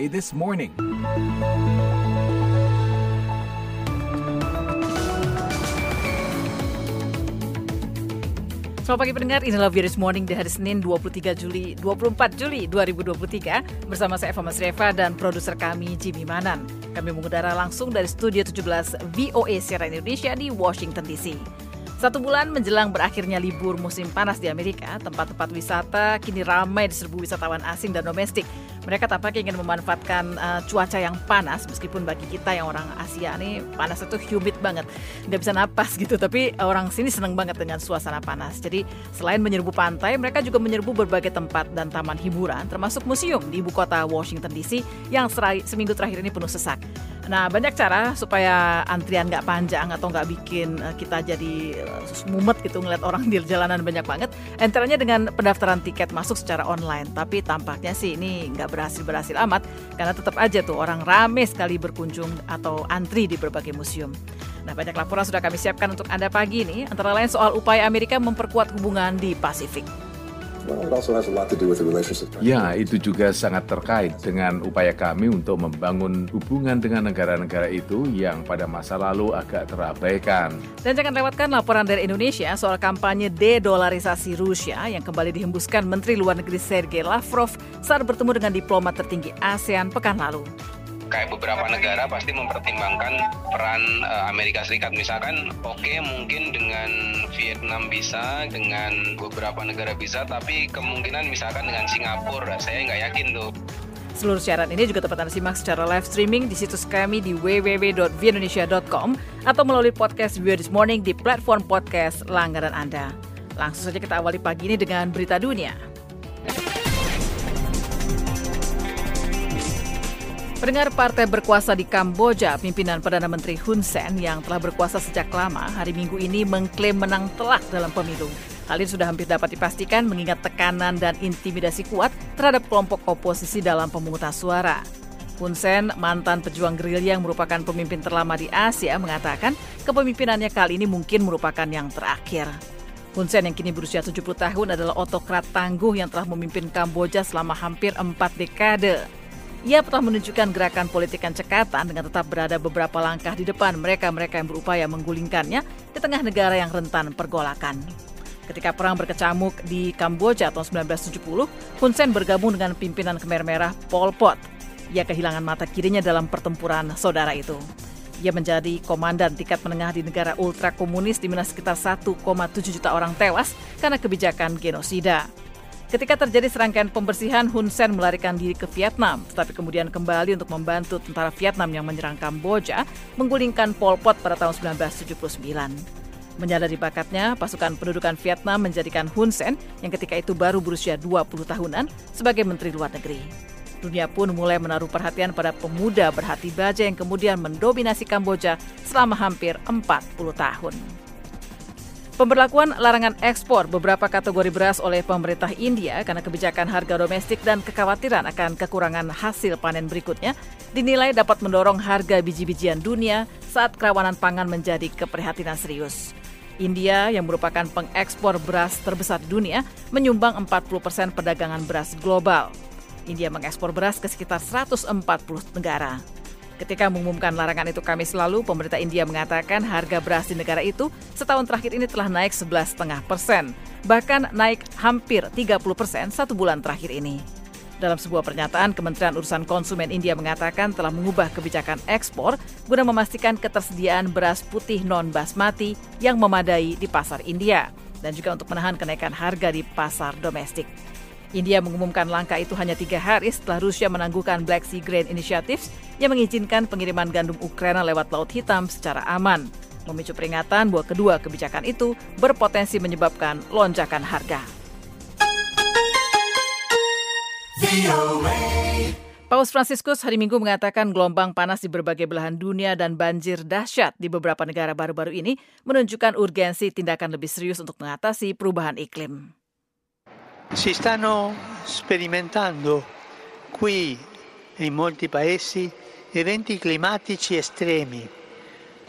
VOA This Morning. Selamat pagi pendengar, inilah Virus Morning di hari Senin 23 Juli 24 Juli 2023 bersama saya Eva Masreva dan produser kami Jimmy Manan. Kami mengudara langsung dari studio 17 VOA Sierra Indonesia di Washington DC. Satu bulan menjelang berakhirnya libur musim panas di Amerika, tempat-tempat wisata kini ramai diserbu wisatawan asing dan domestik. Mereka tampaknya ingin memanfaatkan uh, cuaca yang panas, meskipun bagi kita yang orang Asia ini panas itu humid banget, nggak bisa napas gitu. Tapi orang sini senang banget dengan suasana panas. Jadi selain menyerbu pantai, mereka juga menyerbu berbagai tempat dan taman hiburan, termasuk museum di ibu kota Washington DC yang serai, seminggu terakhir ini penuh sesak. Nah, banyak cara supaya antrian nggak panjang atau nggak bikin uh, kita jadi uh, mumet gitu ngeliat orang di jalanan banyak banget. Antaranya dengan pendaftaran tiket masuk secara online. Tapi tampaknya sih ini nggak berhasil-berhasil amat karena tetap aja tuh orang rame sekali berkunjung atau antri di berbagai museum. Nah, banyak laporan sudah kami siapkan untuk Anda pagi ini, antara lain soal upaya Amerika memperkuat hubungan di Pasifik. Ya, itu juga sangat terkait dengan upaya kami untuk membangun hubungan dengan negara-negara itu yang pada masa lalu agak terabaikan. Dan jangan lewatkan laporan dari Indonesia soal kampanye dedolarisasi Rusia yang kembali dihembuskan Menteri Luar Negeri Sergei Lavrov saat bertemu dengan diplomat tertinggi ASEAN pekan lalu kayak beberapa negara pasti mempertimbangkan peran uh, Amerika Serikat misalkan oke okay, mungkin dengan Vietnam bisa dengan beberapa negara bisa tapi kemungkinan misalkan dengan Singapura saya nggak yakin tuh Seluruh siaran ini juga dapat Anda simak secara live streaming di situs kami di www.vindonesia.com atau melalui podcast View This Morning di platform podcast langganan Anda. Langsung saja kita awali pagi ini dengan berita dunia. Pendengar partai berkuasa di Kamboja, pimpinan Perdana Menteri Hun Sen yang telah berkuasa sejak lama, hari Minggu ini mengklaim menang telak dalam pemilu. Hal ini sudah hampir dapat dipastikan mengingat tekanan dan intimidasi kuat terhadap kelompok oposisi dalam pemungutan suara. Hun Sen, mantan pejuang gerilya yang merupakan pemimpin terlama di Asia, mengatakan kepemimpinannya kali ini mungkin merupakan yang terakhir. Hun Sen yang kini berusia 70 tahun adalah otokrat tangguh yang telah memimpin Kamboja selama hampir empat dekade. Ia telah menunjukkan gerakan politik yang cekatan dengan tetap berada beberapa langkah di depan mereka-mereka yang berupaya menggulingkannya di tengah negara yang rentan pergolakan. Ketika perang berkecamuk di Kamboja tahun 1970, Hun Sen bergabung dengan pimpinan Khmer Merah Pol Pot. Ia kehilangan mata kirinya dalam pertempuran saudara itu. Ia menjadi komandan tingkat menengah di negara ultra komunis di mana sekitar 1,7 juta orang tewas karena kebijakan genosida. Ketika terjadi serangkaian pembersihan, Hun Sen melarikan diri ke Vietnam, tetapi kemudian kembali untuk membantu tentara Vietnam yang menyerang Kamboja, menggulingkan Pol Pot pada tahun 1979. Menyadari bakatnya, pasukan pendudukan Vietnam menjadikan Hun Sen, yang ketika itu baru berusia 20 tahunan, sebagai Menteri Luar Negeri. Dunia pun mulai menaruh perhatian pada pemuda berhati baja yang kemudian mendominasi Kamboja selama hampir 40 tahun. Pemberlakuan larangan ekspor beberapa kategori beras oleh pemerintah India karena kebijakan harga domestik dan kekhawatiran akan kekurangan hasil panen berikutnya dinilai dapat mendorong harga biji-bijian dunia saat kerawanan pangan menjadi keprihatinan serius. India yang merupakan pengekspor beras terbesar dunia menyumbang 40 persen perdagangan beras global. India mengekspor beras ke sekitar 140 negara. Ketika mengumumkan larangan itu Kamis lalu, pemerintah India mengatakan harga beras di negara itu setahun terakhir ini telah naik 11,5 persen, bahkan naik hampir 30 persen satu bulan terakhir ini. Dalam sebuah pernyataan, Kementerian Urusan Konsumen India mengatakan telah mengubah kebijakan ekspor guna memastikan ketersediaan beras putih non-basmati yang memadai di pasar India dan juga untuk menahan kenaikan harga di pasar domestik. India mengumumkan langkah itu hanya tiga hari setelah Rusia menangguhkan Black Sea Grain Initiative yang mengizinkan pengiriman gandum Ukraina lewat Laut Hitam secara aman, memicu peringatan bahwa kedua kebijakan itu berpotensi menyebabkan lonjakan harga. Paus Franciscus hari Minggu mengatakan gelombang panas di berbagai belahan dunia dan banjir dahsyat di beberapa negara baru-baru ini menunjukkan urgensi tindakan lebih serius untuk mengatasi perubahan iklim. Si stanno sperimentando qui in molti paesi eventi climatici estremi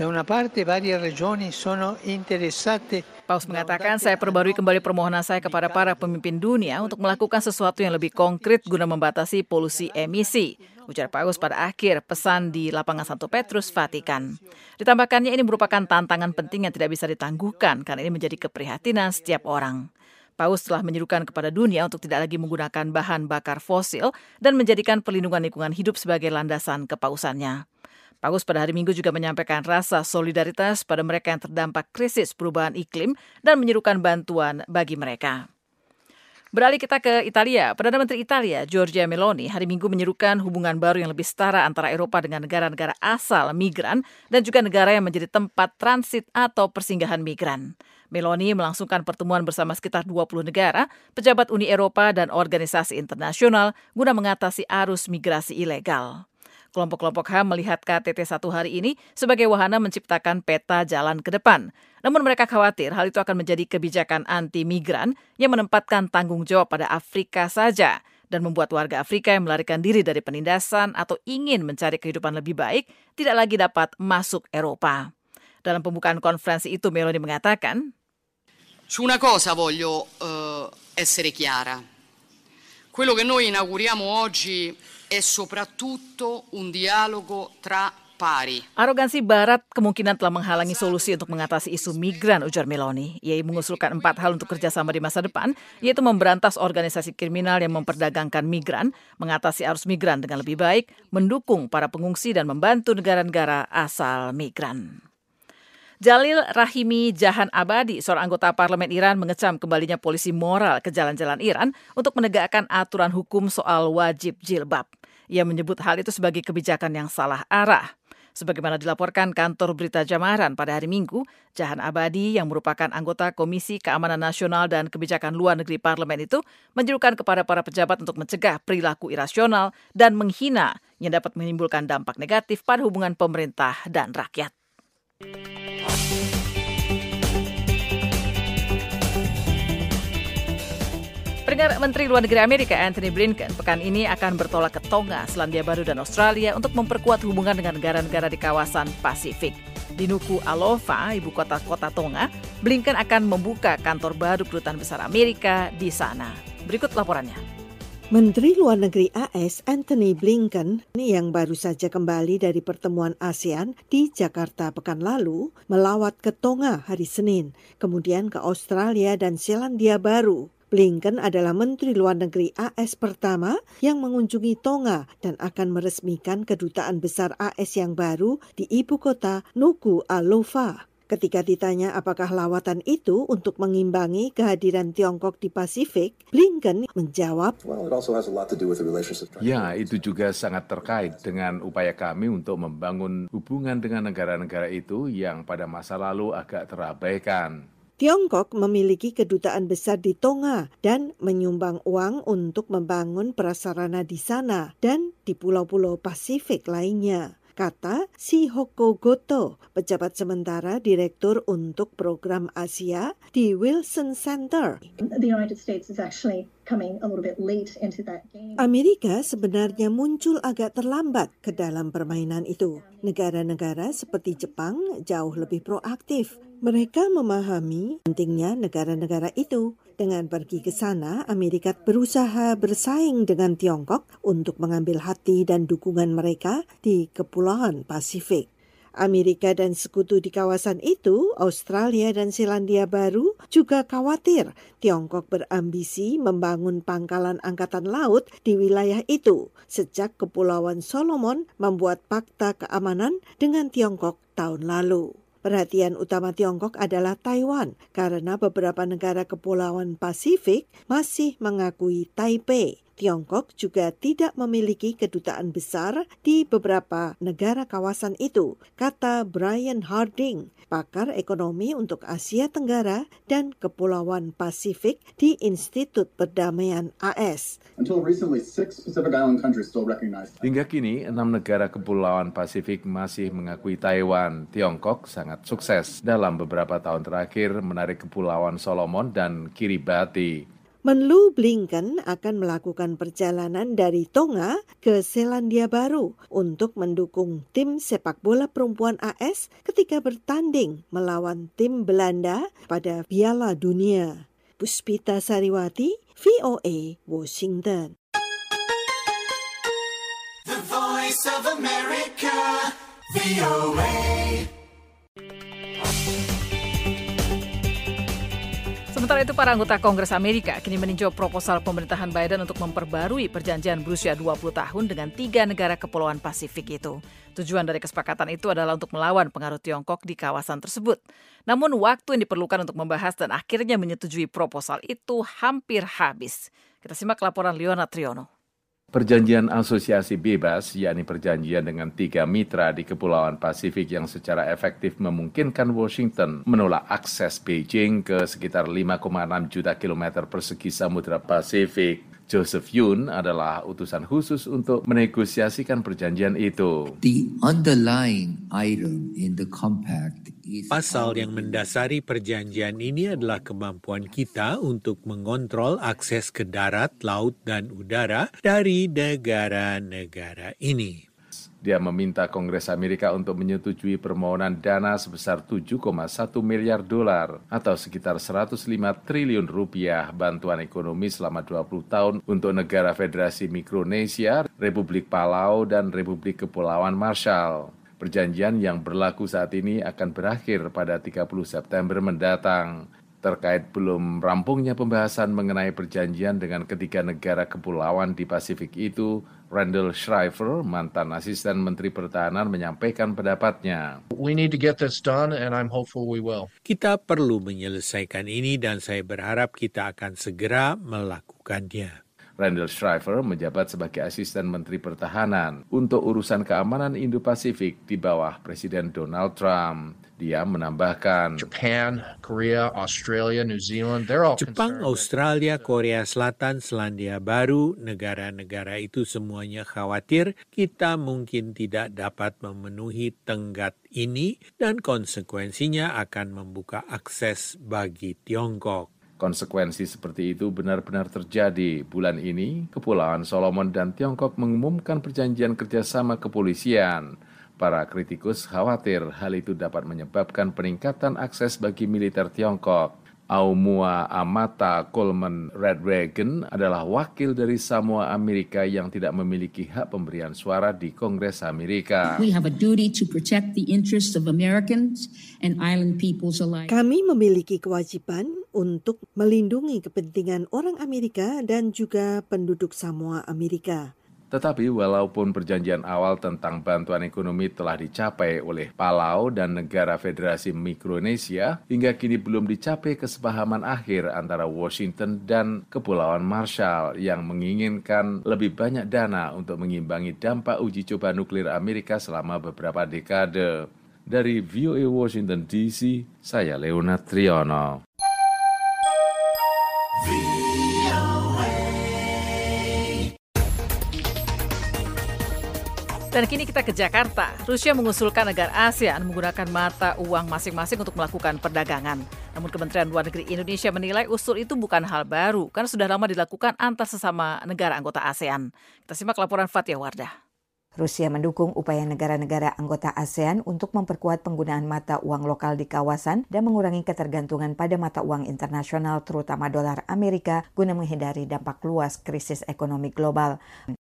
Da una parte varie regioni sono interessate Paus mengatakan, saya perbarui kembali permohonan saya kepada para pemimpin dunia untuk melakukan sesuatu yang lebih konkret guna membatasi polusi emisi. Ujar Paus pada akhir pesan di lapangan Santo Petrus, Vatikan. Ditambahkannya ini merupakan tantangan penting yang tidak bisa ditangguhkan karena ini menjadi keprihatinan setiap orang. Paus telah menyerukan kepada dunia untuk tidak lagi menggunakan bahan bakar fosil dan menjadikan perlindungan lingkungan hidup sebagai landasan kepausannya. Paus pada hari Minggu juga menyampaikan rasa solidaritas pada mereka yang terdampak krisis perubahan iklim dan menyerukan bantuan bagi mereka. Beralih kita ke Italia, Perdana Menteri Italia Giorgia Meloni hari Minggu menyerukan hubungan baru yang lebih setara antara Eropa dengan negara-negara asal migran dan juga negara yang menjadi tempat transit atau persinggahan migran. Meloni melangsungkan pertemuan bersama sekitar 20 negara, pejabat Uni Eropa dan organisasi internasional guna mengatasi arus migrasi ilegal. Kelompok-kelompok HAM melihat KTT satu hari ini sebagai wahana menciptakan peta jalan ke depan. Namun mereka khawatir hal itu akan menjadi kebijakan anti-migran yang menempatkan tanggung jawab pada Afrika saja dan membuat warga Afrika yang melarikan diri dari penindasan atau ingin mencari kehidupan lebih baik tidak lagi dapat masuk Eropa. Dalam pembukaan konferensi itu, Meloni mengatakan, Su una cosa voglio uh, essere chiara. Quello che noi inauguriamo oggi è soprattutto un dialogo tra pari. Arogansi Barat kemungkinan telah menghalangi solusi untuk mengatasi isu migran, ujar Meloni. Ia mengusulkan empat hal untuk kerjasama di masa depan, yaitu memberantas organisasi kriminal yang memperdagangkan migran, mengatasi arus migran dengan lebih baik, mendukung para pengungsi dan membantu negara-negara asal migran. Jalil Rahimi Jahan Abadi, seorang anggota parlemen Iran, mengecam kembalinya polisi moral ke jalan-jalan Iran untuk menegakkan aturan hukum soal wajib jilbab. Ia menyebut hal itu sebagai kebijakan yang salah arah. Sebagaimana dilaporkan kantor berita Jamaran pada hari Minggu, Jahan Abadi yang merupakan anggota Komisi Keamanan Nasional dan Kebijakan Luar Negeri Parlemen itu menyerukan kepada para pejabat untuk mencegah perilaku irasional dan menghina yang dapat menimbulkan dampak negatif pada hubungan pemerintah dan rakyat. Pendengar Menteri Luar Negeri Amerika Anthony Blinken pekan ini akan bertolak ke Tonga, Selandia Baru, dan Australia untuk memperkuat hubungan dengan negara-negara di kawasan Pasifik. Di Nuku Alofa, ibu kota kota Tonga, Blinken akan membuka kantor baru kedutaan besar Amerika di sana. Berikut laporannya. Menteri Luar Negeri AS Anthony Blinken yang baru saja kembali dari pertemuan ASEAN di Jakarta pekan lalu melawat ke Tonga hari Senin, kemudian ke Australia dan Selandia Baru. Blinken adalah Menteri Luar Negeri AS pertama yang mengunjungi Tonga dan akan meresmikan kedutaan besar AS yang baru di ibu kota Nuku Alofa. Ketika ditanya apakah lawatan itu untuk mengimbangi kehadiran Tiongkok di Pasifik, Blinken menjawab, Ya, itu juga sangat terkait dengan upaya kami untuk membangun hubungan dengan negara-negara itu yang pada masa lalu agak terabaikan. Tiongkok memiliki kedutaan besar di Tonga dan menyumbang uang untuk membangun prasarana di sana dan di pulau-pulau Pasifik lainnya kata Si Hoko Goto, pejabat sementara Direktur untuk Program Asia di Wilson Center. Amerika sebenarnya muncul agak terlambat ke dalam permainan itu. Negara-negara seperti Jepang jauh lebih proaktif mereka memahami pentingnya negara-negara itu. Dengan pergi ke sana, Amerika berusaha bersaing dengan Tiongkok untuk mengambil hati dan dukungan mereka di Kepulauan Pasifik. Amerika dan sekutu di kawasan itu, Australia dan Selandia Baru, juga khawatir Tiongkok berambisi membangun pangkalan angkatan laut di wilayah itu sejak Kepulauan Solomon membuat fakta keamanan dengan Tiongkok tahun lalu. Perhatian utama Tiongkok adalah Taiwan karena beberapa negara kepulauan Pasifik masih mengakui Taipei. Tiongkok juga tidak memiliki kedutaan besar di beberapa negara kawasan itu, kata Brian Harding, pakar ekonomi untuk Asia Tenggara dan Kepulauan Pasifik di Institut Perdamaian AS. Hingga kini, enam negara Kepulauan Pasifik masih mengakui Taiwan. Tiongkok sangat sukses dalam beberapa tahun terakhir menarik Kepulauan Solomon dan Kiribati. Menlu Blinken akan melakukan perjalanan dari Tonga ke Selandia Baru untuk mendukung tim sepak bola perempuan AS ketika bertanding melawan tim Belanda pada Piala Dunia. Puspita Sariwati, VOA, Washington. The Voice of America, VOA. Sementara itu, para anggota Kongres Amerika kini meninjau proposal pemerintahan Biden untuk memperbarui perjanjian berusia 20 tahun dengan tiga negara kepulauan Pasifik itu. Tujuan dari kesepakatan itu adalah untuk melawan pengaruh Tiongkok di kawasan tersebut. Namun waktu yang diperlukan untuk membahas dan akhirnya menyetujui proposal itu hampir habis. Kita simak laporan Leona Triono. Perjanjian asosiasi bebas, yakni perjanjian dengan tiga mitra di Kepulauan Pasifik yang secara efektif memungkinkan Washington menolak akses Beijing ke sekitar 5,6 juta kilometer persegi Samudra Pasifik. Joseph Yun adalah utusan khusus untuk menegosiasikan perjanjian itu. The underlying item in the compact Pasal yang mendasari perjanjian ini adalah kemampuan kita untuk mengontrol akses ke darat, laut, dan udara dari negara-negara ini. Dia meminta Kongres Amerika untuk menyetujui permohonan dana sebesar 7,1 miliar dolar atau sekitar 105 triliun rupiah bantuan ekonomi selama 20 tahun untuk negara Federasi Mikronesia, Republik Palau, dan Republik Kepulauan Marshall. Perjanjian yang berlaku saat ini akan berakhir pada 30 September mendatang. Terkait belum rampungnya pembahasan mengenai perjanjian dengan ketiga negara kepulauan di Pasifik itu, Randall Shriver, mantan asisten Menteri Pertahanan, menyampaikan pendapatnya. We need to get this done and I'm hopeful we will. Kita perlu menyelesaikan ini dan saya berharap kita akan segera melakukannya. Randall Shriver menjabat sebagai asisten Menteri Pertahanan untuk urusan keamanan Indo-Pasifik di bawah Presiden Donald Trump. Dia menambahkan, Japan, Korea, Australia, New Zealand, they're all Jepang, Australia, Korea Selatan, Selandia Baru, negara-negara itu semuanya khawatir kita mungkin tidak dapat memenuhi tenggat ini dan konsekuensinya akan membuka akses bagi Tiongkok. Konsekuensi seperti itu benar-benar terjadi. Bulan ini, Kepulauan Solomon dan Tiongkok mengumumkan perjanjian kerjasama kepolisian. Para kritikus khawatir hal itu dapat menyebabkan peningkatan akses bagi militer Tiongkok. Aumua Amata Coleman Redwagon adalah wakil dari Samoa Amerika yang tidak memiliki hak pemberian suara di Kongres Amerika. We have a duty to protect the interests of Americans and island peoples alike. Kami memiliki kewajiban untuk melindungi kepentingan orang Amerika dan juga penduduk Samoa Amerika. Tetapi walaupun perjanjian awal tentang bantuan ekonomi telah dicapai oleh Palau dan negara Federasi Mikronesia, hingga kini belum dicapai kesepahaman akhir antara Washington dan Kepulauan Marshall yang menginginkan lebih banyak dana untuk mengimbangi dampak uji coba nuklir Amerika selama beberapa dekade. Dari VOA Washington DC, saya Leonard Triono. Dan kini kita ke Jakarta. Rusia mengusulkan agar ASEAN menggunakan mata uang masing-masing untuk melakukan perdagangan. Namun Kementerian Luar Negeri Indonesia menilai usul itu bukan hal baru karena sudah lama dilakukan antar sesama negara anggota ASEAN. Kita simak laporan Fatia Wardah. Rusia mendukung upaya negara-negara anggota ASEAN untuk memperkuat penggunaan mata uang lokal di kawasan dan mengurangi ketergantungan pada mata uang internasional terutama dolar Amerika guna menghindari dampak luas krisis ekonomi global.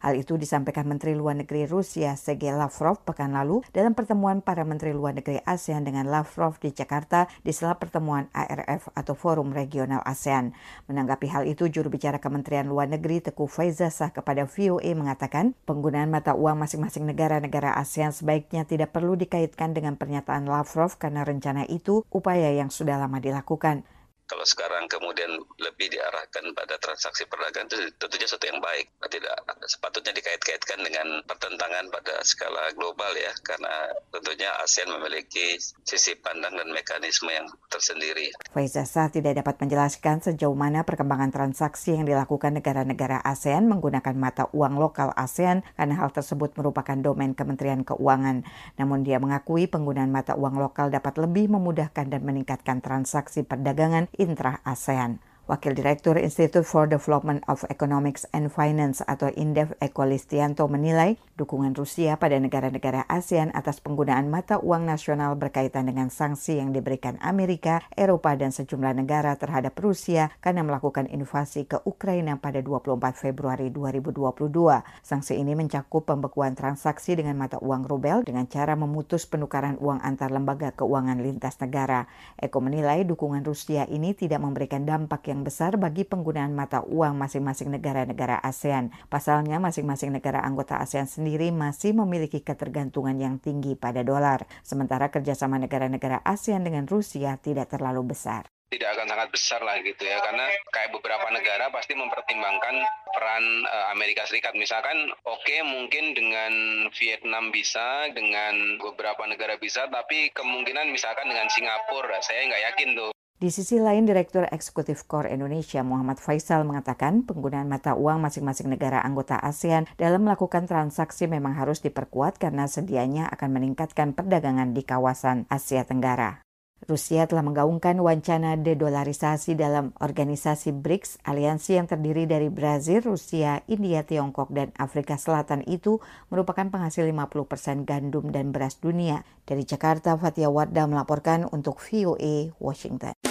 Hal itu disampaikan Menteri Luar Negeri Rusia Sergei Lavrov pekan lalu dalam pertemuan para Menteri Luar Negeri ASEAN dengan Lavrov di Jakarta di sela pertemuan ARF atau Forum Regional ASEAN. Menanggapi hal itu, juru bicara Kementerian Luar Negeri Teguh Faizasah kepada VOA mengatakan penggunaan mata uang masing-masing negara-negara ASEAN sebaiknya tidak perlu dikaitkan dengan pernyataan Lavrov karena rencana itu upaya yang sudah lama dilakukan. Kalau sekarang kemudian lebih diarahkan pada transaksi perdagangan itu tentunya sesuatu yang baik. Tidak sepatutnya dikait-kaitkan dengan pertentangan pada skala global ya, karena tentunya ASEAN memiliki sisi pandang dan mekanisme yang tersendiri. Faizasa tidak dapat menjelaskan sejauh mana perkembangan transaksi yang dilakukan negara-negara ASEAN menggunakan mata uang lokal ASEAN karena hal tersebut merupakan domain Kementerian Keuangan. Namun dia mengakui penggunaan mata uang lokal dapat lebih memudahkan dan meningkatkan transaksi perdagangan intra-ASEAN. Wakil Direktur Institute for Development of Economics and Finance atau INDEF Eko Listianto menilai dukungan Rusia pada negara-negara ASEAN atas penggunaan mata uang nasional berkaitan dengan sanksi yang diberikan Amerika, Eropa, dan sejumlah negara terhadap Rusia karena melakukan invasi ke Ukraina pada 24 Februari 2022. Sanksi ini mencakup pembekuan transaksi dengan mata uang rubel dengan cara memutus penukaran uang antar lembaga keuangan lintas negara. Eko menilai dukungan Rusia ini tidak memberikan dampak yang besar bagi penggunaan mata uang masing-masing negara-negara ASEAN. Pasalnya, masing-masing negara anggota ASEAN sendiri masih memiliki ketergantungan yang tinggi pada dolar, sementara kerjasama negara-negara ASEAN dengan Rusia tidak terlalu besar. Tidak akan sangat besar lah gitu ya karena kayak beberapa negara pasti mempertimbangkan peran uh, Amerika Serikat. Misalkan oke okay, mungkin dengan Vietnam bisa dengan beberapa negara bisa tapi kemungkinan misalkan dengan Singapura saya nggak yakin tuh di sisi lain, Direktur Eksekutif KOR Indonesia Muhammad Faisal mengatakan penggunaan mata uang masing-masing negara anggota ASEAN dalam melakukan transaksi memang harus diperkuat karena sedianya akan meningkatkan perdagangan di kawasan Asia Tenggara. Rusia telah menggaungkan wacana dedolarisasi dalam organisasi BRICS, aliansi yang terdiri dari Brazil, Rusia, India, Tiongkok, dan Afrika Selatan itu merupakan penghasil 50% gandum dan beras dunia. Dari Jakarta, Fatia Wardah melaporkan untuk VOA Washington.